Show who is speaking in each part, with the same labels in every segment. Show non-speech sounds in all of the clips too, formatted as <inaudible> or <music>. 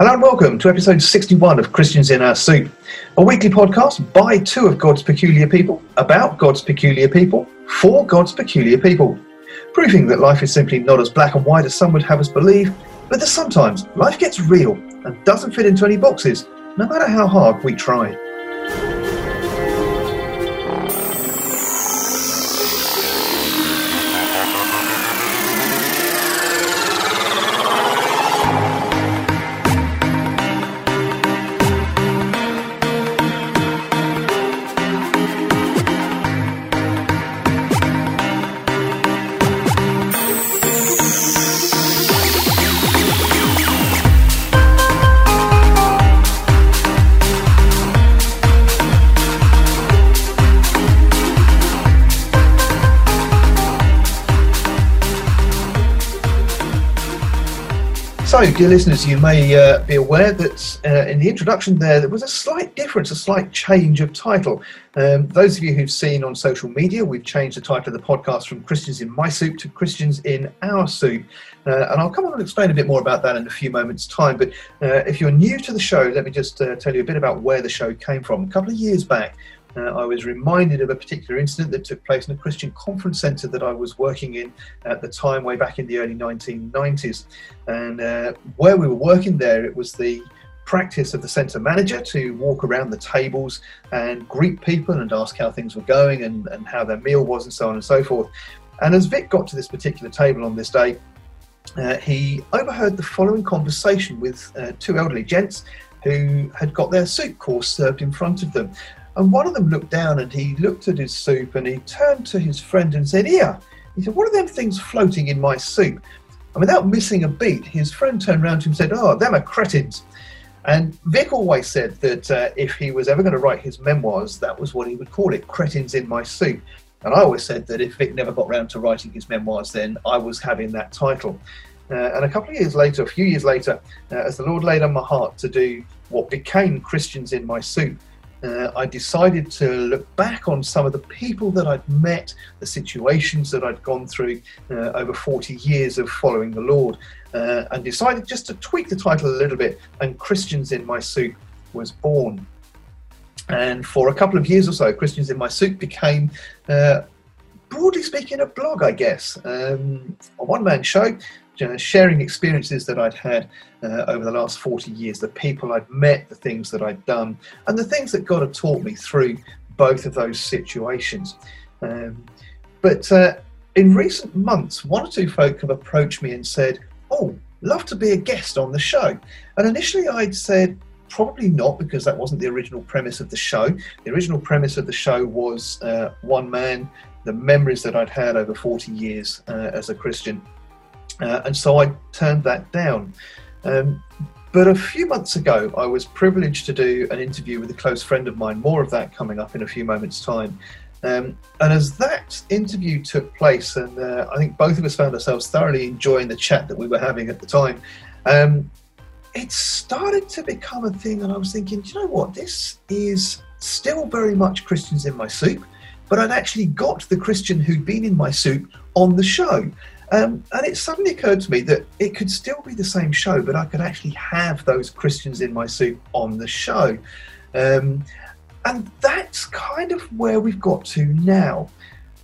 Speaker 1: Hello and welcome to episode 61 of Christians in Our Soup, a weekly podcast by two of God's peculiar people, about God's peculiar people, for God's peculiar people, proving that life is simply not as black and white as some would have us believe, but that sometimes life gets real and doesn't fit into any boxes, no matter how hard we try. Dear listeners, you may uh, be aware that uh, in the introduction there, there was a slight difference, a slight change of title. Um, those of you who've seen on social media, we've changed the title of the podcast from Christians in My Soup to Christians in Our Soup. Uh, and I'll come on and explain a bit more about that in a few moments' time. But uh, if you're new to the show, let me just uh, tell you a bit about where the show came from. A couple of years back, uh, I was reminded of a particular incident that took place in a Christian conference centre that I was working in at the time, way back in the early 1990s. And uh, where we were working there, it was the practice of the centre manager to walk around the tables and greet people and ask how things were going and, and how their meal was and so on and so forth. And as Vic got to this particular table on this day, uh, he overheard the following conversation with uh, two elderly gents who had got their soup course served in front of them. And one of them looked down and he looked at his soup and he turned to his friend and said, Here, he said, What are them things floating in my soup? And without missing a beat, his friend turned around to him and said, Oh, them are cretins. And Vic always said that uh, if he was ever going to write his memoirs, that was what he would call it cretins in my soup. And I always said that if Vic never got round to writing his memoirs, then I was having that title. Uh, and a couple of years later, a few years later, uh, as the Lord laid on my heart to do what became Christians in my soup, uh, I decided to look back on some of the people that I'd met, the situations that I'd gone through uh, over 40 years of following the Lord, uh, and decided just to tweak the title a little bit. And Christians in My Soup was born. And for a couple of years or so, Christians in My Soup became, uh, broadly speaking, a blog, I guess, um, a one man show sharing experiences that I'd had uh, over the last 40 years, the people I'd met, the things that I'd done, and the things that God had taught me through both of those situations. Um, but uh, in recent months, one or two folk have approached me and said, Oh, love to be a guest on the show. And initially I'd said, Probably not, because that wasn't the original premise of the show. The original premise of the show was uh, one man, the memories that I'd had over 40 years uh, as a Christian uh, and so I turned that down. Um, but a few months ago, I was privileged to do an interview with a close friend of mine. More of that coming up in a few moments' time. Um, and as that interview took place, and uh, I think both of us found ourselves thoroughly enjoying the chat that we were having at the time, um, it started to become a thing. And I was thinking, you know what? This is still very much Christians in my soup, but I'd actually got the Christian who'd been in my soup on the show. Um, and it suddenly occurred to me that it could still be the same show, but I could actually have those Christians in my soup on the show. Um, and that's kind of where we've got to now.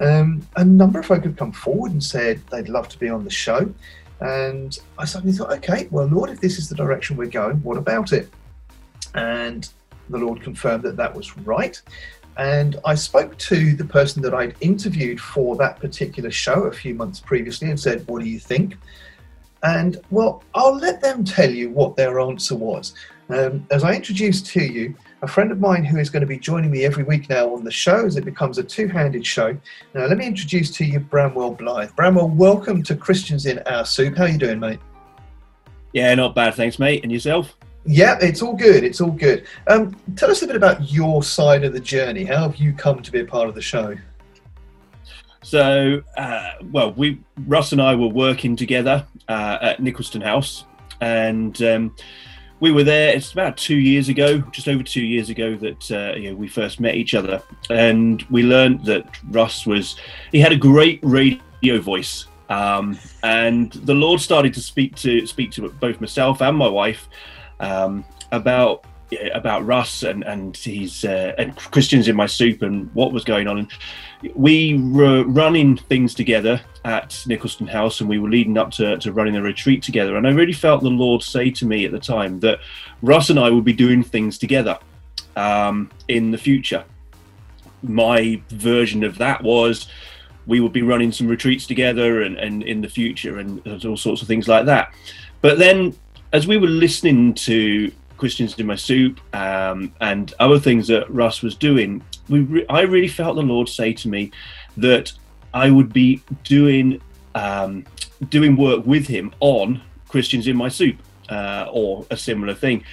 Speaker 1: Um, a number of folk have come forward and said they'd love to be on the show. And I suddenly thought, okay, well, Lord, if this is the direction we're going, what about it? And the Lord confirmed that that was right. And I spoke to the person that I'd interviewed for that particular show a few months previously and said, What do you think? And well, I'll let them tell you what their answer was. Um, as I introduced to you, a friend of mine who is going to be joining me every week now on the show as it becomes a two handed show. Now, let me introduce to you Bramwell Blyth. Bramwell, welcome to Christians in Our Soup. How are you doing, mate?
Speaker 2: Yeah, not bad, thanks, mate. And yourself?
Speaker 1: Yeah, it's all good. It's all good. Um, tell us a bit about your side of the journey. How have you come to be a part of the show?
Speaker 2: So, uh, well, we Russ and I were working together uh, at Nicholaston House, and um, we were there. It's about two years ago, just over two years ago, that uh, you know, we first met each other, and we learned that Russ was he had a great radio voice, um, and the Lord started to speak to speak to both myself and my wife um, about about Russ and and his uh, and Christians in my soup and what was going on. And we were running things together at Nicholaston House, and we were leading up to, to running a retreat together. And I really felt the Lord say to me at the time that Russ and I would be doing things together um, in the future. My version of that was we would be running some retreats together and, and in the future and all sorts of things like that. But then as we were listening to Christians in my soup um, and other things that Russ was doing, re- I really felt the Lord say to me that I would be doing um, doing work with him on Christians in my soup uh, or a similar thing,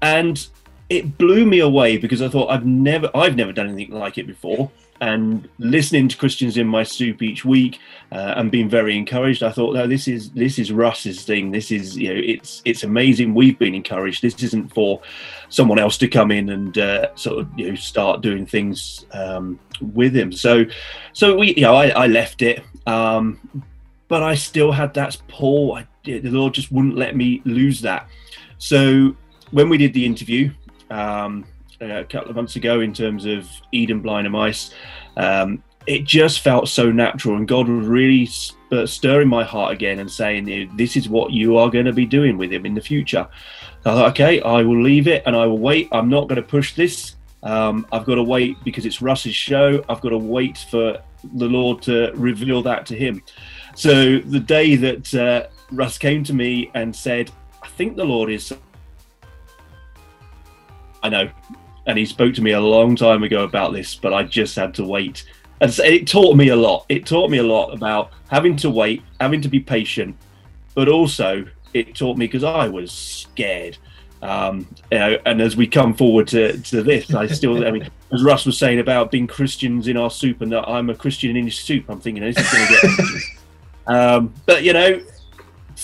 Speaker 2: and it blew me away because I thought I've never I've never done anything like it before and listening to Christians in my soup each week uh, and being very encouraged, I thought, no, this is this is Russ's thing. This is you know, it's it's amazing. We've been encouraged. This isn't for someone else to come in and uh, sort of you know start doing things um, with him. So, so we you know I, I left it, um, but I still had that pull. I, the Lord just wouldn't let me lose that. So when we did the interview. Um, a couple of months ago in terms of Eden Blaenymaes. Um, it just felt so natural, and God was really stirring my heart again and saying, "This is what you are going to be doing with him in the future." I thought, "Okay, I will leave it and I will wait. I'm not going to push this. Um, I've got to wait because it's Russ's show. I've got to wait for the Lord to reveal that to him." So the day that uh, Russ came to me and said, "I think the Lord is," I know and he spoke to me a long time ago about this, but I just had to wait. And so it taught me a lot. It taught me a lot about having to wait, having to be patient, but also it taught me because I was scared. Um, you know, and as we come forward to, to this, I still, I mean, as Russ was saying about being Christians in our soup and that I'm a Christian in his soup, I'm thinking this is going to get. <laughs> um, but you know,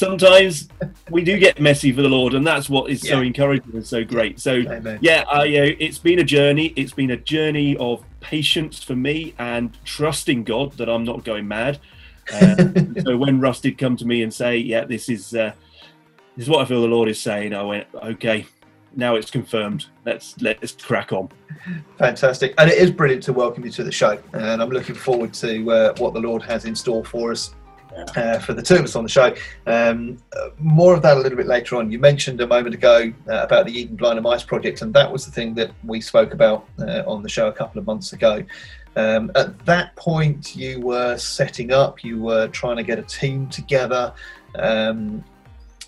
Speaker 2: sometimes we do get messy for the Lord, and that's what is yeah. so encouraging and so great. So, Amen. yeah, I, uh, it's been a journey. It's been a journey of patience for me and trusting God that I'm not going mad. Um, <laughs> so when Russ did come to me and say, "Yeah, this is uh, this is what I feel the Lord is saying," I went, "Okay." Now it's confirmed. Let's let's crack on.
Speaker 1: Fantastic, and it is brilliant to welcome you to the show. And I'm looking forward to uh, what the Lord has in store for us uh, for the two of us on the show. Um, more of that a little bit later on. You mentioned a moment ago uh, about the Eden Blaenymaes project, and that was the thing that we spoke about uh, on the show a couple of months ago. Um, at that point, you were setting up, you were trying to get a team together. Um,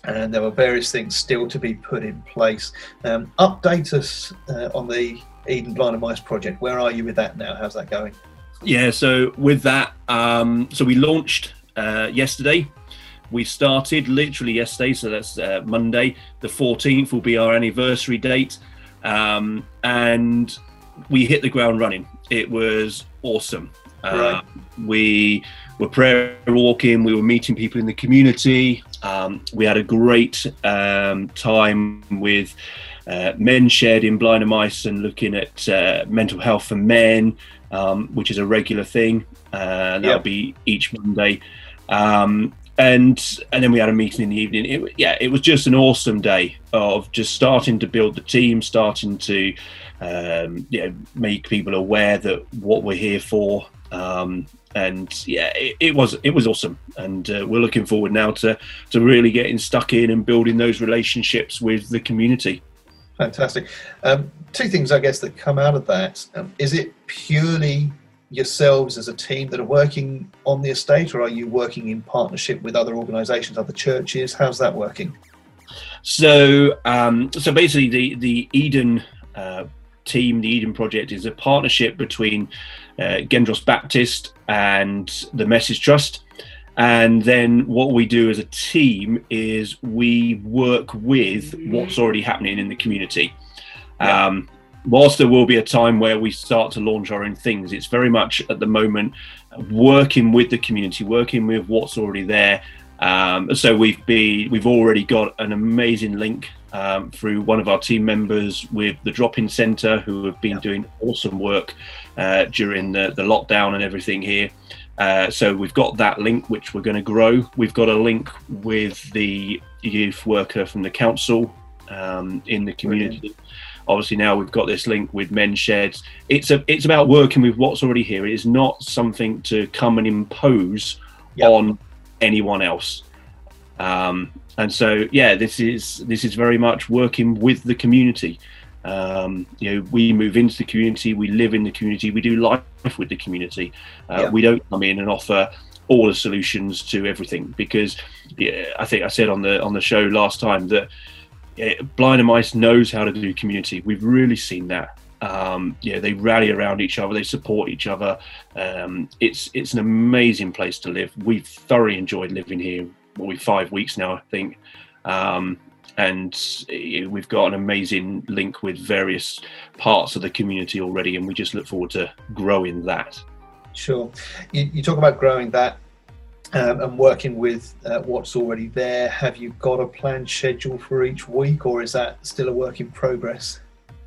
Speaker 1: and there were various things still to be put in place. Um, update us uh, on the Eden Blaenymaes project. Where are you with that now? How's that going?
Speaker 2: Yeah, so with that, um, so we launched uh, yesterday. We started literally yesterday, so that's uh, Monday. The 14th will be our anniversary date. Um, and we hit the ground running. It was awesome. Uh, we were prayer walking, we were meeting people in the community. Um, we had a great um, time with uh, men shared in blind and mice and looking at uh, mental health for men, um, which is a regular thing. Uh, that'll yep. be each Monday. Um, and and then we had a meeting in the evening. It, yeah, it was just an awesome day of just starting to build the team, starting to um, you know, make people aware that what we're here for. Um, and yeah, it, it, was it was awesome, and uh, we're looking forward now to to really getting stuck in and building those relationships with the community.
Speaker 1: Fantastic. Um, two things, I guess, that come out of that. Um, is it purely yourselves as a team that are working on the estate, or are you working in partnership with other organisations, other churches? How's that working?
Speaker 2: So, um, so basically, the the Eden uh, team, the Eden Project, is a partnership between uh, Gendros Baptist and the Message Trust. And then what we do as a team is we work with what's already happening in the community. Um, whilst there will be a time where we start to launch our own things, it's very much at the moment working with the community, working with what's already there. Um, so we've been we've already got an amazing link um, through one of our team members with the drop-in centre who have been doing awesome work uh, during the, the lockdown and everything here. Uh, so we've got that link which we're going to grow. We've got a link with the youth worker from the council um, in the community. Brilliant. Obviously, now we've got this link with Men's Sheds. It's a it's about working with what's already here. It is not something to come and impose yep. on anyone else. Um, and so, yeah, this is this is very much working with the community. Um, you know, we move into the community, we live in the community, we do life with the community. Uh, yeah. We don't come in and offer all the solutions to everything because yeah, I think I said on the on the show last time that Blaenymaes knows how to do community. We've really seen that. Um, yeah, they rally around each other, they support each other. Um, it's it's an amazing place to live. We've thoroughly enjoyed living here. Well, we five weeks now, I think. Um, and we've got an amazing link with various parts of the community already, and we just look forward to growing that.
Speaker 1: Sure. You, you talk about growing that um, and working with uh, what's already there. Have you got a planned schedule for each week, or is that still a work in progress?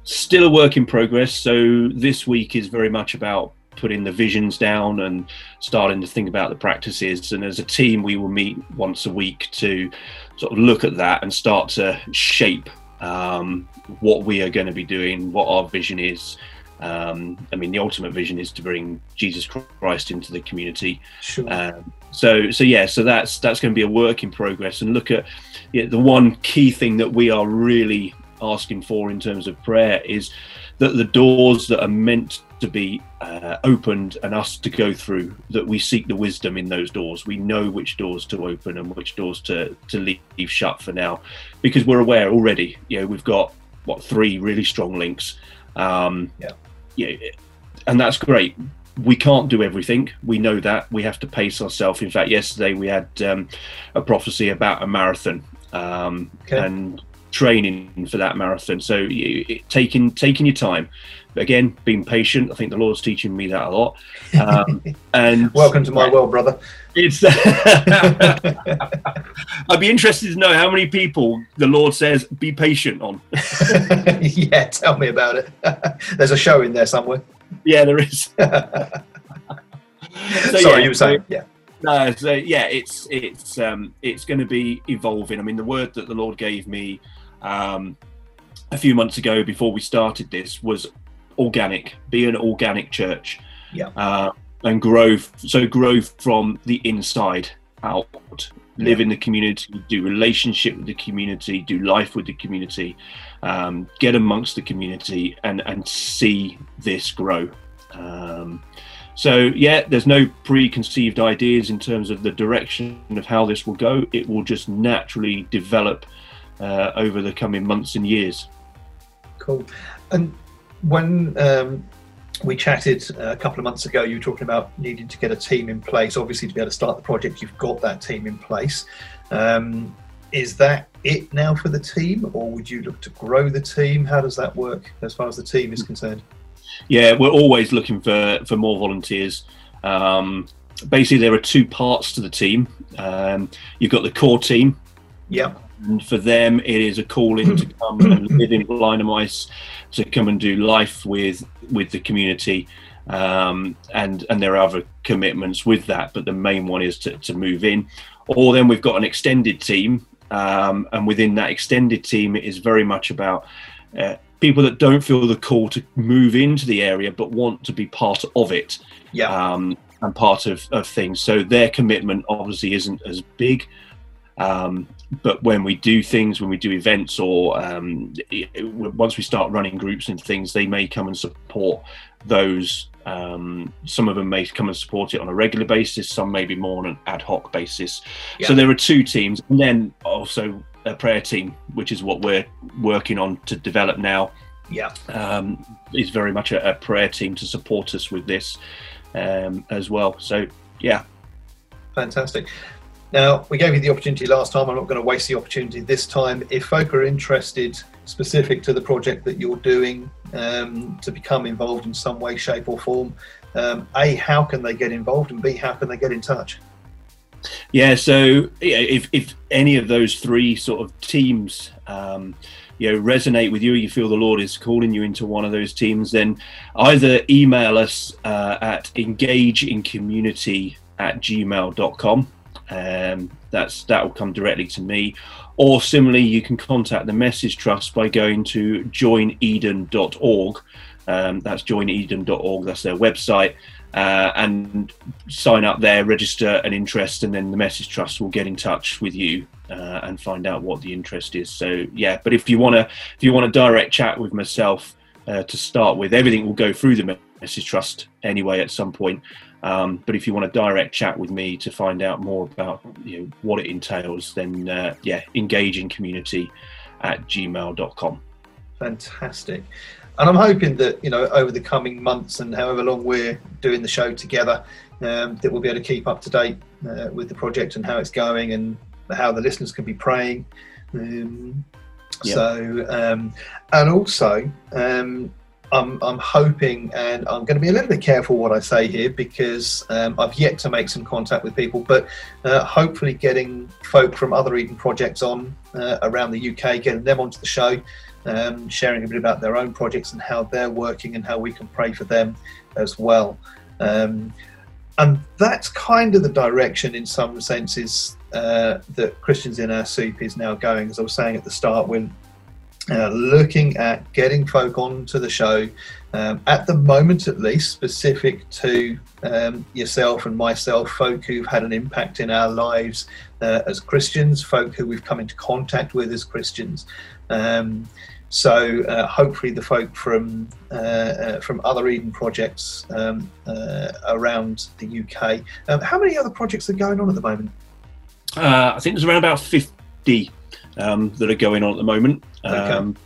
Speaker 2: Still a work in progress. So this week is very much about putting the visions down and starting to think about the practices. And as a team, we will meet once a week to sort of look at that and start to shape um, what we are going to be doing, what our vision is. Um, I mean, the ultimate vision is to bring Jesus Christ into the community.
Speaker 1: Sure. Um,
Speaker 2: so, so yeah, so that's that's going to be a work in progress. And look at yeah, the one key thing that we are really asking for in terms of prayer is that the doors that are meant to be uh, opened and us to go through that we seek the wisdom in those doors we know which doors to open and which doors to to leave shut for now because we're aware already you know we've got what three really strong links um yeah yeah and that's great we can't do everything we know that we have to pace ourselves in fact yesterday we had um, a prophecy about a marathon um, okay. and training for that marathon. So you, taking taking your time. Again, being patient. I think the Lord's teaching me that a lot. Um, <laughs> and
Speaker 1: welcome to my world, brother.
Speaker 2: It's. <laughs> I'd be interested to know how many people the Lord says be patient on. <laughs>
Speaker 1: yeah, tell me about it. There's a show in there somewhere.
Speaker 2: Yeah, there is. so,
Speaker 1: Sorry, yeah, you were saying. Yeah.
Speaker 2: No, so yeah, it's it's um, it's going to be evolving. I mean, the word that the Lord gave me um, a few months ago before we started this was organic, be an organic church.
Speaker 1: Yeah. Uh,
Speaker 2: and grow, so grow from the inside out. Live yeah. in the community, do relationship with the community, do life with the community, um, get amongst the community, and and see this grow. Um, so yeah, there's no preconceived ideas in terms of the direction of how this will go. It will just naturally develop uh, over the coming months and years.
Speaker 1: Cool. And when um, we chatted a couple of months ago, you were talking about needing to get a team in place. Obviously, to be able to start the project, you've got that team in place. Um, is that it now for the team, or would you look to grow the team? How does that work as far as the team is concerned?
Speaker 2: Yeah, we're always looking for for more volunteers. Um, basically, there are two parts to the team. Um, you've got the core team.
Speaker 1: Yeah
Speaker 2: and for them it is a calling to come and <clears throat> live in blind and to come and do life with with the community um, and and there are other commitments with that but the main one is to, to move in. Or then we've got an extended team um, and within that extended team it is very much about uh, people that don't feel the call to move into the area but want to be part of it
Speaker 1: yeah.
Speaker 2: um, and part of, of things. So their commitment obviously isn't as big um, but when we do things, when we do events, or um, once we start running groups and things, they may come and support those. Um, some of them may come and support it on a regular basis. Some maybe more on an ad hoc basis. Yeah. So there are two teams, and then also a prayer team, which is what we're working on to develop now.
Speaker 1: Yeah,
Speaker 2: um, is very much a, a, prayer team to support us with this um, as well. So yeah,
Speaker 1: fantastic. Now, we gave you the opportunity last time. I'm not going to waste the opportunity this time. If folk are interested, specific to the project that you're doing, um, to become involved in some way, shape, or form, um, A, how can they get involved? And B, how can they get in touch?
Speaker 2: Yeah, so yeah, if, if any of those three sort of teams, um, you know, resonate with you, you feel the Lord is calling you into one of those teams, then either email us uh, at engageincommunity at gmail.com Um, that's that will come directly to me, or similarly, you can contact the Message Trust by going to joineden.org. Um, that's joineden.org. That's their website, uh, and sign up there, register an interest, and then the Message Trust will get in touch with you uh, and find out what the interest is. So yeah, but if you want to, if you want a direct chat with myself uh, to start with, everything will go through the Message Trust anyway at some point. Um, but if you want a direct chat with me to find out more about you know, what it entails, then uh, yeah, engage in community at gmail.com.
Speaker 1: Fantastic. And I'm hoping that, you know, over the coming months and however long we're doing the show together, um, that we'll be able to keep up to date uh, with the project and how it's going and how the listeners can be praying. Um, yep. So, um, and also, um, I'm, I'm hoping, and I'm going to be a little bit careful what I say here because um, I've yet to make some contact with people, but uh, hopefully getting folk from other Eden projects on uh, around the UK, getting them onto the show, um, sharing a bit about their own projects and how they're working and how we can pray for them as well. Um, and that's kind of the direction, in some senses, uh, that Christians in Our Soup is now going. As I was saying at the start, we're uh, looking at getting folk onto the show um, at the moment at least specific to um, yourself and myself folk who've had an impact in our lives uh, as christians folk who we've come into contact with as christians. Um, so uh, hopefully the folk from uh, uh, from other eden projects um, around the uk um, how many other projects are going on at the moment?
Speaker 2: I think there's around about 50 um, that are going on at the moment, um, okay.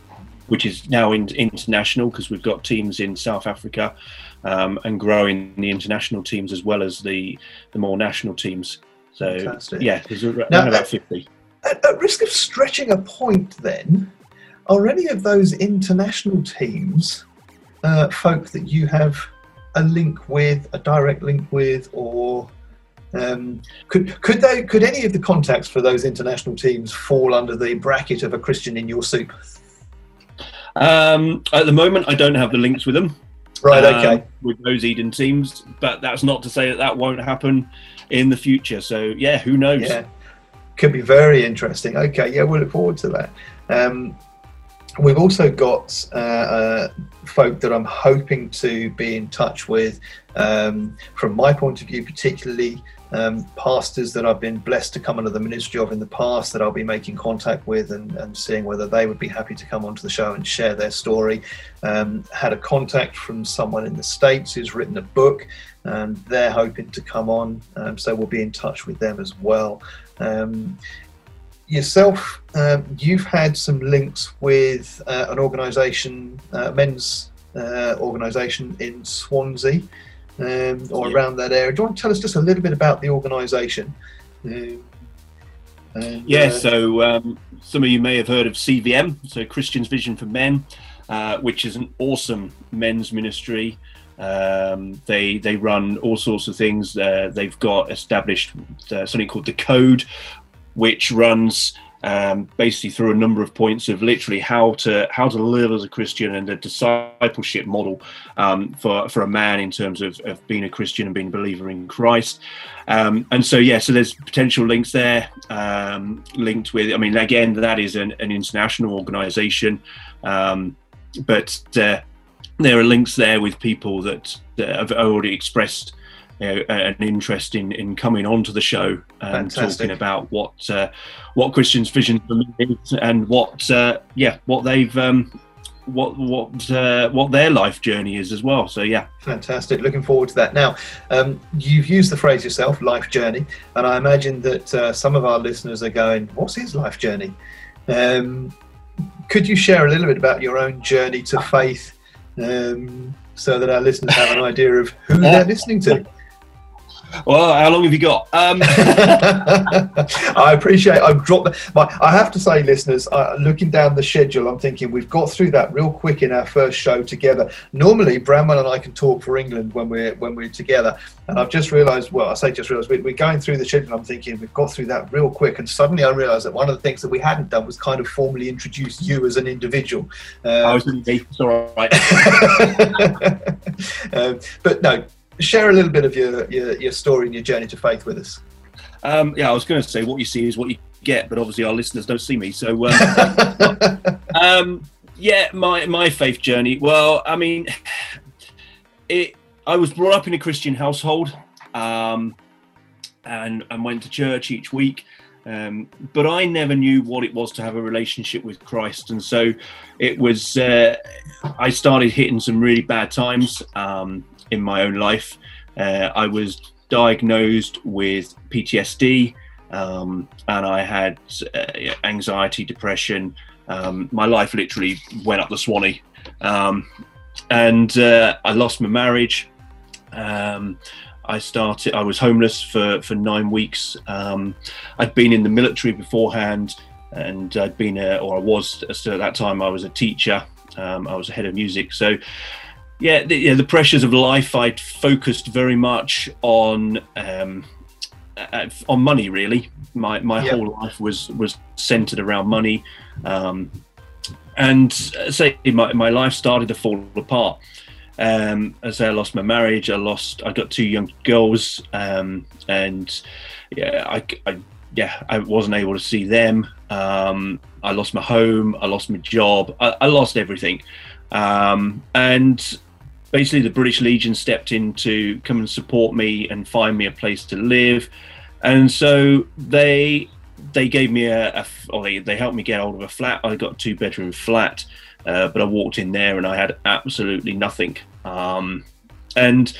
Speaker 2: which is now in, international because we've got teams in South Africa um, and growing the international teams as well as the the more national teams. So Fantastic. yeah, there's around now, about fifty.
Speaker 1: At, at risk of stretching a point, then, are any of those international teams uh, folk that you have a link with, a direct link with, or um, could could they could any of the contacts for those international teams fall under the bracket of a Christian in your soup?
Speaker 2: Um, at the moment, I don't have the links with them.
Speaker 1: Right. Um, okay.
Speaker 2: with those Eden teams, but that's not to say that that won't happen in the future. So yeah, who knows?
Speaker 1: Yeah, could be very interesting. Okay. Yeah, we'll look forward to that. Um, we've also got uh, uh, folk that I'm hoping to be in touch with. Um, from my point of view, particularly um, pastors that I've been blessed to come under the ministry of in the past that I'll be making contact with and, and seeing whether they would be happy to come onto the show and share their story. Um, had a contact from someone in the States who's written a book and they're hoping to come on, um, so we'll be in touch with them as well. Um, yourself, um, you've had some links with uh, an organisation, uh, men's uh, organisation in Swansea um, or yeah. around that area. Do you want to tell us just a little bit about the organisation? Um,
Speaker 2: yeah, uh, so um, some of you may have heard of CVM, so Christians Vision for Men, uh, which is an awesome men's ministry. Um, they they run all sorts of things. Uh, they've got established uh, something called the Code, which runs um, basically through a number of points of literally how to how to live as a Christian and a discipleship model um, for for a man in terms of, of being a Christian and being a believer in Christ. Um, and so yeah, so there's potential links there um, linked with. I mean, again, that is an, an international organisation, um, but uh, there are links there with people that, that have already expressed you know, an interest in, in coming onto the show and Fantastic. talking about what uh, what Christian's vision for me is and what uh, yeah what they've um, what what uh, what their life journey is as well. So yeah,
Speaker 1: fantastic. Looking forward to that. Now, um, you've used the phrase yourself, life journey, and I imagine that uh, some of our listeners are going, "What's his life journey?" Um, could you share a little bit about your own journey to faith, um, so that our listeners have an idea of who they're listening to?
Speaker 2: Well, how long have you got? Um... <laughs>
Speaker 1: I appreciate. I've dropped. My, I have to say, listeners, uh, looking down the schedule, I'm thinking we've got through that real quick in our first show together. Normally, Bramwell and I can talk for England when we're when we're together, and I've just realised. Well, I say just realised we, are going through the schedule. I'm thinking we've got through that real quick, and suddenly I realised that one of the things that we hadn't done was kind of formally introduce you as an individual.
Speaker 2: Um, I was in It's all right. <laughs>
Speaker 1: um, but no, share a little bit of your, your, your story and your journey to faith with us.
Speaker 2: Um, yeah, I was going to say what you see is what you get, but obviously our listeners don't see me. So, uh, <laughs> um, yeah, my my faith journey. Well, I mean, it. I was brought up in a Christian household, um, and and went to church each week. Um, but I never knew what it was to have a relationship with Christ, and so it was. Uh, I started hitting some really bad times um, in my own life. Uh, I was diagnosed with PTSD, um, and I had uh, anxiety, depression. Um, my life literally went up the Swanee, um, and uh, I lost my marriage. Um, I started. I was homeless for for nine weeks. Um, I'd been in the military beforehand, and I'd been, a, or I was at that time. I was a teacher. Um, I was a head of music. So, yeah, the, yeah, the pressures of life. I'd focused very much on um, uh, on money. Really, my my whole life was was centered around money, um, and uh, say my my life started to fall apart. Um, as I lost my marriage, I lost. I got two young girls, um, and yeah, I, I, yeah, I wasn't able to see them. Um, I lost my home. I lost my job. I, I lost everything, um, and basically the British Legion stepped in to come and support me and find me a place to live, and so they they gave me a, a or they, they helped me get hold of a flat. I got a two bedroom flat. Uh, but I walked in there and I had absolutely nothing. Um, and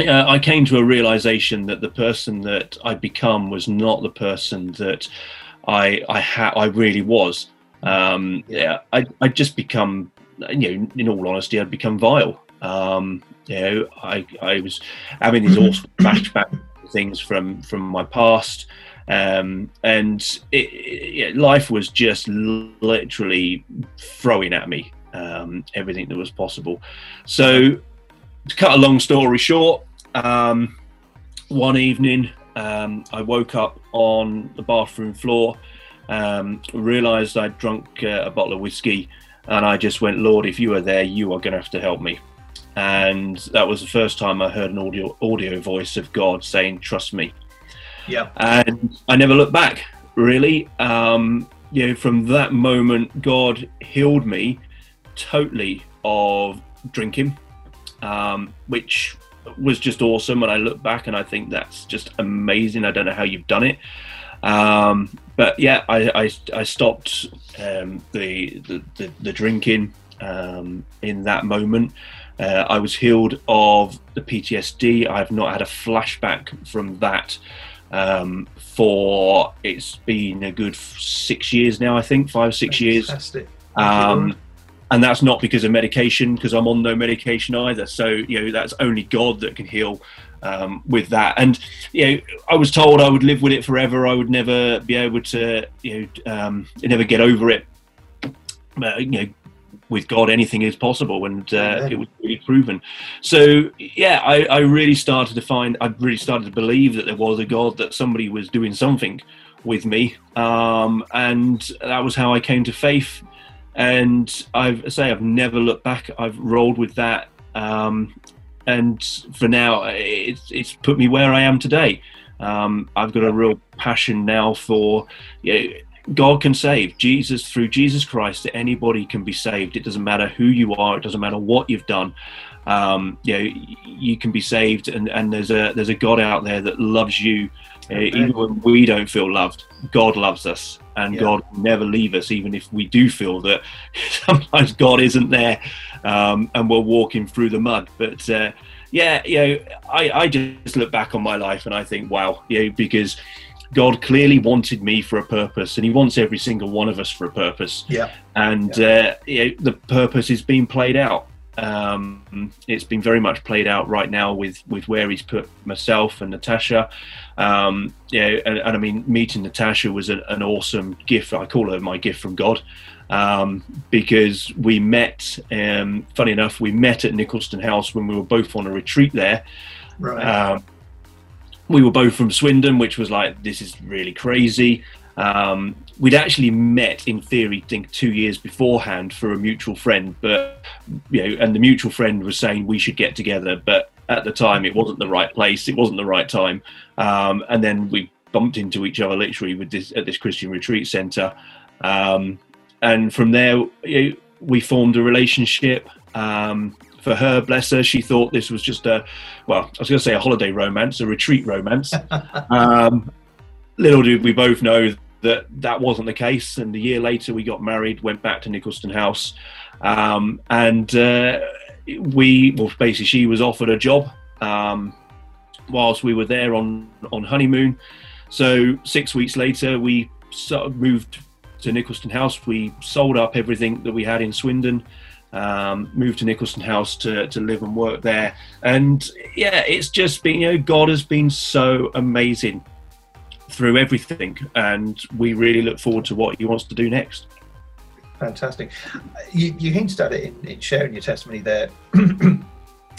Speaker 2: uh, I came to a realization that the person that I'd become was not the person that I I had I really was. Um, yeah, I I just become you know in all honesty I'd become vile. Um, you know I I was having these <clears throat> awful flashback things from from my past. Um, and it, it, life was just literally throwing at me um, everything that was possible. So, to cut a long story short, um, one evening um, I woke up on the bathroom floor, um, realized I'd drunk uh, a bottle of whiskey, and I just went, Lord, if you are there, you are going to have to help me. And that was the first time I heard an audio audio voice of God saying, "Trust me."
Speaker 1: Yeah.
Speaker 2: And I never looked back. Really, um, you know, from that moment, God healed me totally of drinking, um, which was just awesome. And I look back and I think that's just amazing. I don't know how you've done it. Um, but yeah, I, I, I stopped um, the, the, the, the, drinking um, in that moment. Uh, I was healed of the PTSD. I've not had a flashback from that um, for it's been a good six years now, I think, five, six Fantastic. years. Um, and that's not because of medication because i'm on no medication either so you know that's only god that can heal um, with that and you know i was told i would live with it forever i would never be able to you know um, never get over it but you know with god anything is possible and uh, it was really proven. So yeah I, I really started to find i really started to believe that there was a god that somebody was doing something with me. Um, and that was how i came to faith. And I've I say I've never looked back. I've rolled with that, um, and for now, it's it's put me where I am today. Um, I've got a real passion now for you know, God can save Jesus through Jesus Christ. Anybody can be saved. It doesn't matter who you are. It doesn't matter what you've done. Um, you know, you can be saved, and, and there's a there's a God out there that loves you, uh, even when we don't feel loved. God loves us, and yeah. God will never leave us, even if we do feel that <laughs> sometimes God isn't there, um, and we're walking through the mud. But uh, yeah, you know, I, I just look back on my life and I think, wow, you know, because God clearly wanted me for a purpose, and He wants every single one of us for a purpose.
Speaker 1: Yeah,
Speaker 2: and yeah. Uh, know, the purpose is being played out. Um, it's been very much played out right now with with where he's put myself and Natasha. Um, yeah, and, and, I mean, meeting Natasha was an, an, awesome gift. I call her my gift from God um, because we met. Um, funny enough, we met at Nicholaston House when we were both on a retreat there.
Speaker 1: Right.
Speaker 2: We were both from Swindon, which was like this is really crazy. Um, we'd actually met in theory, think two years beforehand for a mutual friend, but you know, and the mutual friend was saying we should get together, but at the time it wasn't the right place, it wasn't the right time, um, and then we bumped into each other literally with this at this Christian retreat center, um, and from there you know, we formed a relationship. Um, for her, bless her, she thought this was just a, well, I was going to say a holiday romance, a retreat romance. <laughs> um, little did we both know that that wasn't the case. And a year later, we got married, went back to Nicholaston House, um, and uh, we, well, basically, she was offered a job um, whilst we were there on on honeymoon. So six weeks later, we sort of moved to Nicholaston House. We sold up everything that we had in Swindon. Um, moved to Nicholaston House to, to live and work there. And yeah, it's just been, you know, God has been so amazing through everything. And we really look forward to what He wants to do next.
Speaker 1: Fantastic. You, you hinted at it in, in sharing your testimony there. <clears throat>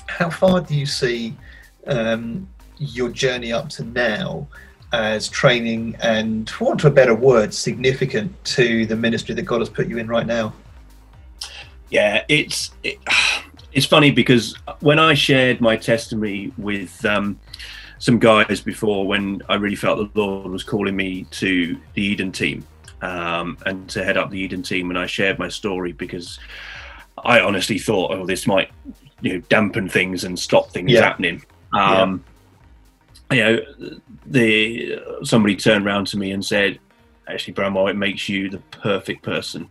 Speaker 1: How far do you see um, your journey up to now as training and, want of a better word, significant to the ministry that God has put you in right now?
Speaker 2: Yeah, it's it, it's funny because when I shared my testimony with um, some guys before, when I really felt the Lord was calling me to the Eden team um, and to head up the Eden team, and I shared my story because I honestly thought, oh, this might you know dampen things and stop things yeah. happening. Um, yeah. You know, the somebody turned around to me and said, "Actually, Bramwell, it makes you the perfect person."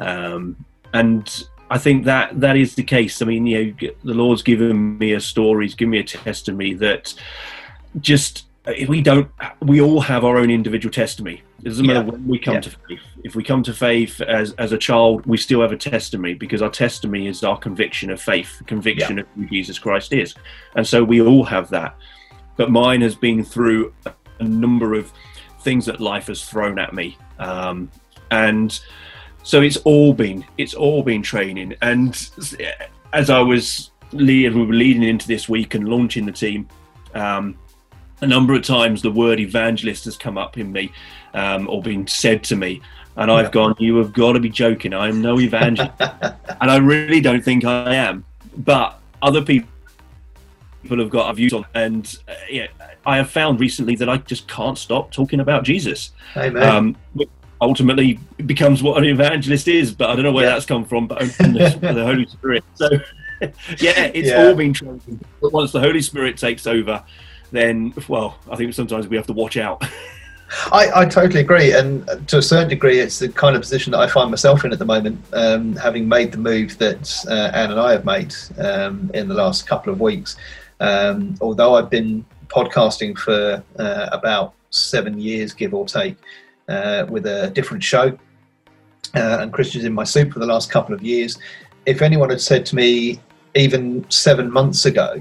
Speaker 2: Um, and I think that that is the case. I mean, you know, the Lord's given me a story, He's given me a testimony that just we don't we all have our own individual testimony it doesn't matter when we come yeah. to faith if we come to faith as as a child we still have a testimony because our testimony is our conviction of faith conviction yeah. of who jesus christ is and so we all have that but mine has been through a number of things that life has thrown at me um, and so it's all been it's all been training and as i was leading we were leading into this week and launching the team um, a number of times the word evangelist has come up in me um, or been said to me and I've gone, you have got to be joking. I am no evangelist. <laughs> and I really don't think I am. But other people have got views on, and uh, yeah, I have found recently that I just can't stop talking about Jesus.
Speaker 1: Amen. Um,
Speaker 2: ultimately becomes what an evangelist is, but I don't know where yeah. that's come from, but <laughs> the Holy Spirit. So, <laughs> yeah, it's yeah. all been trained. But once the Holy Spirit takes over, then, well, I think sometimes we have to watch out. <laughs>
Speaker 1: I, I, totally agree, and to a certain degree, it's the kind of position that I find myself in at the moment, um, having made the move that uh, Anne and I have made um, in the last couple of weeks. Um, although I've been podcasting for uh, about seven years, give or take, uh, with a different show, uh, and Christians in My Soup for the last couple of years, if anyone had said to me even seven months ago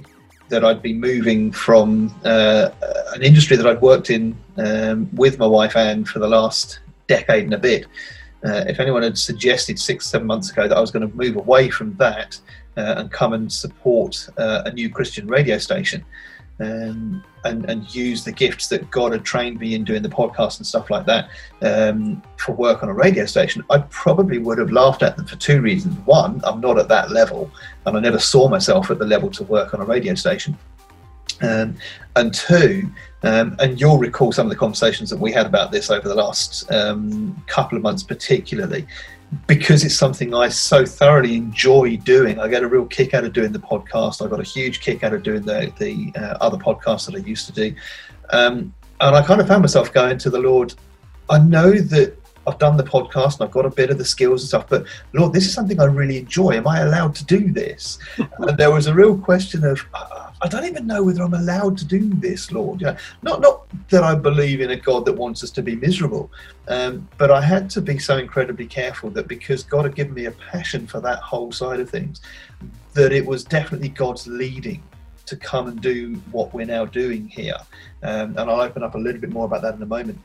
Speaker 1: that I'd be moving from uh, an industry that I'd worked in um, with my wife Anne for the last decade and a bit. Uh, if anyone had suggested six, seven months ago that I was going to move away from that uh, and come and support uh, a new Christian radio station, um, and, and use the gifts that God had trained me in doing the podcast and stuff like that um, for work on a radio station, I probably would have laughed at them for two reasons. One, I'm not at that level, and I never saw myself at the level to work on a radio station. Um, and two, um, and you'll recall some of the conversations that we had about this over the last um, couple of months, particularly, because it's something I so thoroughly enjoy doing. I get a real kick out of doing the podcast. I got a huge kick out of doing the the uh, other podcasts that I used to do, um, and I kind of found myself going to the Lord. I know that I've done the podcast and I've got a bit of the skills and stuff, but Lord, this is something I really enjoy. Am I allowed to do this? <laughs> and there was a real question of. Uh, I don't even know whether I'm allowed to do this, Lord. Yeah, not not that I believe in a God that wants us to be miserable, um, but I had to be so incredibly careful that because God had given me a passion for that whole side of things, that it was definitely God's leading to come and do what we're now doing here. Um, and I'll open up a little bit more about that in a moment.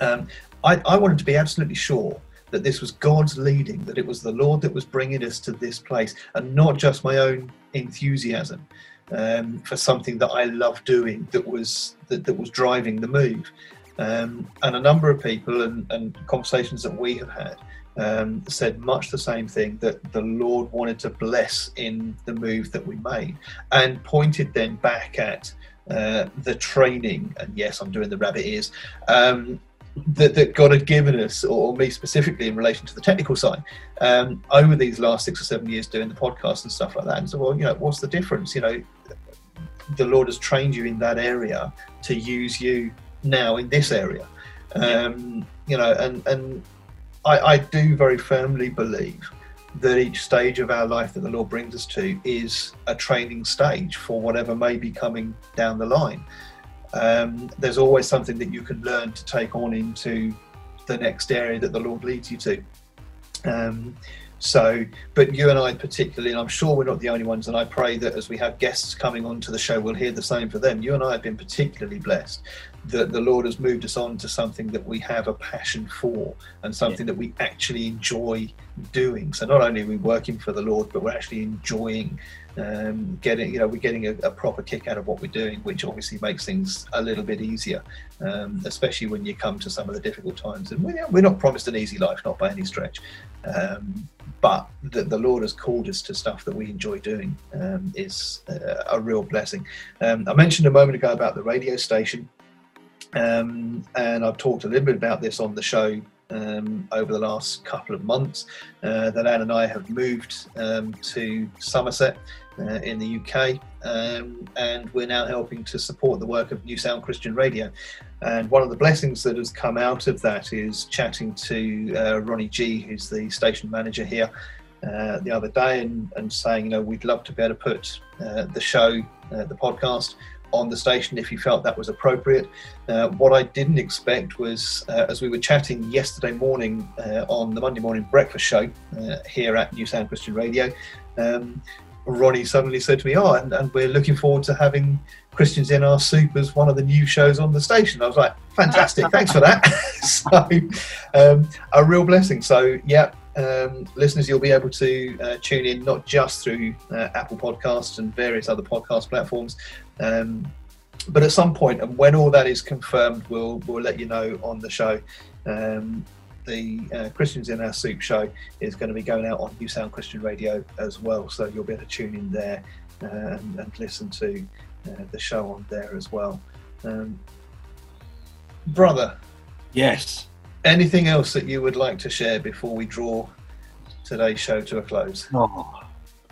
Speaker 1: Um, I, I wanted to be absolutely sure that this was God's leading, that it was the Lord that was bringing us to this place, and not just my own enthusiasm um, for something that I love doing that was that, that was driving the move. Um, and a number of people and, and, conversations that we have had um, said much the same thing that the Lord wanted to bless in the move that we made, and pointed then back at uh, the training, and yes, I'm doing the rabbit ears, um, that, that God had given us, or me specifically in relation to the technical side, um, over these last six or seven years doing the podcast and stuff like that. And so, well, you know, what's the difference? You know, the Lord has trained you in that area to use you now in this area. Um, you know, and and I, I do very firmly believe that each stage of our life that the Lord brings us to is a training stage for whatever may be coming down the line. Um, there's always something that you can learn to take on into the next area that the Lord leads you to. Um, so, but you and I particularly, and I'm sure we're not the only ones, and I pray that as we have guests coming onto the show, we'll hear the same for them. You and I have been particularly blessed that the Lord has moved us on to something that we have a passion for and something yeah. that we actually enjoy doing. So not only are we working for the Lord, but we're actually enjoying um, getting, you know, we're getting a, a, proper kick out of what we're doing, which obviously makes things a little bit easier, um, especially when you come to some of the difficult times. And we're, we're not promised an easy life, not by any stretch. Um, but that the Lord has called us to stuff that we enjoy doing um, is a, a real blessing. Um, I mentioned a moment ago about the radio station. Um, and I've talked a little bit about this on the show um, over the last couple of months. Uh, that Anne and I have moved um, to Somerset uh, in the UK, um, and we're now helping to support the work of New Sound Christian Radio. And one of the blessings that has come out of that is chatting to uh, Ronnie G, who's the station manager here. Uh, the other day, and, and saying, you know, we'd love to be able to put uh, the show, uh, the podcast, on the station if he felt that was appropriate. Uh, what I didn't expect was, uh, as we were chatting yesterday morning uh, on the Monday morning breakfast show uh, here at New Sound Christian Radio, um, Ronnie suddenly said to me, "Oh, and, and, we're looking forward to having Christians in Our Soup as one of the new shows on the station." I was like, "Fantastic! Thanks for that." <laughs> so, um, a real blessing. So, yeah, um, listeners, you'll be able to uh, tune in not just through uh, Apple Podcasts and various other podcast platforms, um, but at some point, and when all that is confirmed, we'll we'll let you know on the show. Um, the uh, Christians in Our Soup show is going to be going out on New Sound Christian Radio as well, so you'll be able to tune in there uh, and, and, listen to uh, the show on there as well. Um, brother,
Speaker 2: yes.
Speaker 1: Anything else that you would like to share before we draw today's show to a close?
Speaker 2: Oh,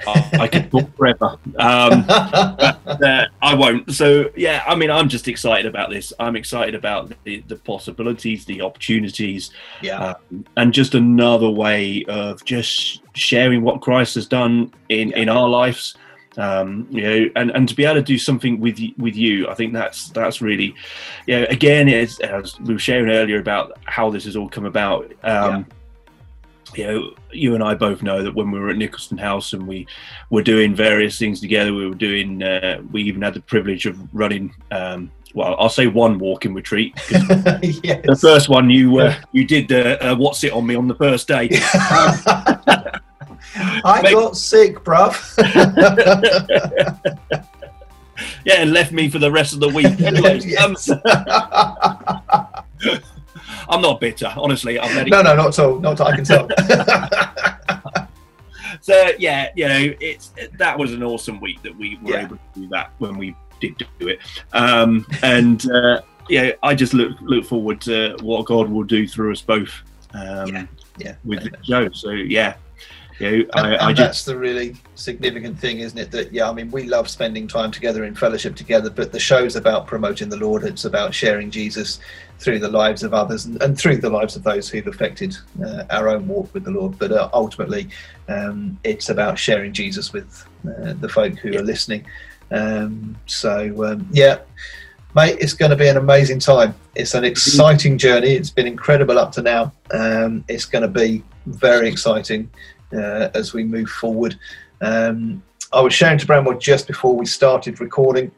Speaker 2: oh I could talk forever. Um, but, uh, I won't. So yeah, I mean, I'm just excited about this. I'm excited about the, the possibilities, the opportunities,
Speaker 1: yeah,
Speaker 2: um, and just another way of just sharing what Christ has done in yeah. in our lives um, you know, and, and to be able to do something with with you, I think that's that's really, you know, again, as we were sharing earlier about how this has all come about. Um, yeah. You know, you and I both know that when we were at Nicholaston House and we were doing various things together, we were doing. Uh, we even had the privilege of running. Um, well, I'll say one walking retreat. <laughs> yes. The first one you uh, you did uh, uh, what's it on me on the first day. <laughs>
Speaker 1: I Make... got sick, bruv. <laughs>
Speaker 2: yeah, and left me for the rest of the week. <laughs> Um, <laughs> I'm not bitter, honestly. I'm
Speaker 1: letting no, no, not at all. Not at all. I can tell.
Speaker 2: so yeah, you know, it's that was an awesome week that we were yeah. able to do that when we did do it, um, and uh, yeah, I just look look forward to what God will do through us both. Um, yeah, yeah, with Joe. So yeah,
Speaker 1: you know, and, I, and I just... that's the really significant thing, isn't it? That yeah, I mean, we love spending time together in fellowship together, but the show's about promoting the Lord. It's about sharing Jesus through the lives of others and, and through the lives of those who've affected uh, our own walk with the Lord. But uh, ultimately, um, it's about sharing Jesus with uh, the folk who yeah. are listening. Um, so um, yeah, mate, it's going to be an amazing time. It's an exciting journey. It's been incredible up to now. Um, it's going to be very exciting uh, as we move forward. Um, I was sharing to Bramwell just before we started recording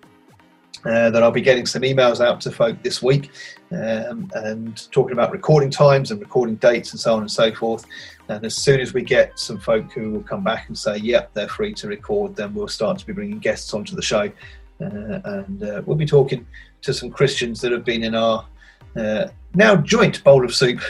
Speaker 1: uh, that I'll be getting some emails out to folk this week um, and talking about recording times and recording dates and so on and so forth. And as soon as we get some folk who will come back and say, yep, they're free to record, then we'll start to be bringing guests onto the show. Uh, and uh, we'll be talking to some Christians that have been in our uh, now joint bowl of soup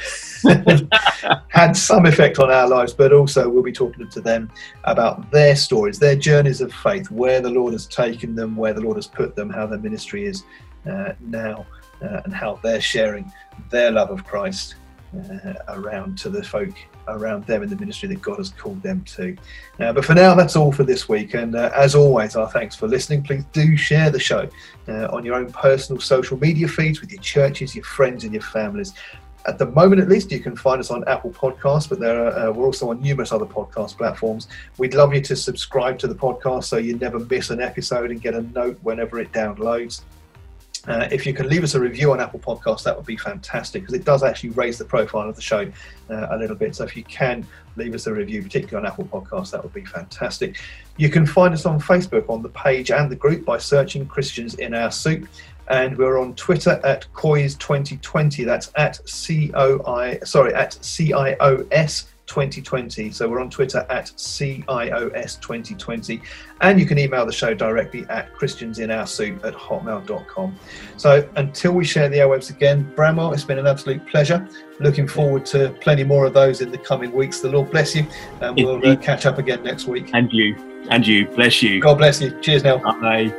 Speaker 1: <laughs> had some effect on our lives, but also we'll be talking to them about their stories, their journeys of faith, where the Lord has taken them, where the Lord has put them, how their ministry is uh, now, uh, and how they're sharing their love of Christ uh, around to the folk around them in the ministry that God has called them to. Uh, but for now, that's all for this week. And uh, as always, our thanks for listening. Please do share the show uh, on your own personal social media feeds with your churches, your friends, and your families. At the moment, at least, you can find us on Apple Podcasts, but there are, uh, we're also on numerous other podcast platforms. We'd love you to subscribe to the podcast so you never miss an episode and get a note whenever it downloads. Uh, if you can leave us a review on Apple Podcasts, that would be fantastic because it does actually raise the profile of the show uh, a little bit. So if you can leave us a review, particularly on Apple Podcasts, that would be fantastic. You can find us on Facebook on the page and the group by searching Christians in Our Soup. And we're on Twitter at COIS2020. That's at C O I, sorry, at C I O S 2020. So we're on Twitter at CIOS2020. And you can email the show directly at christiansinoursoup at hotmail.com. So until we share the airwaves again, Bramwell, it's been an absolute pleasure. Looking forward to plenty more of those in the coming weeks. The Lord bless you. And we'll uh, catch up again next week.
Speaker 2: And you. And you. Bless you.
Speaker 1: God bless you. Cheers now.
Speaker 2: Bye.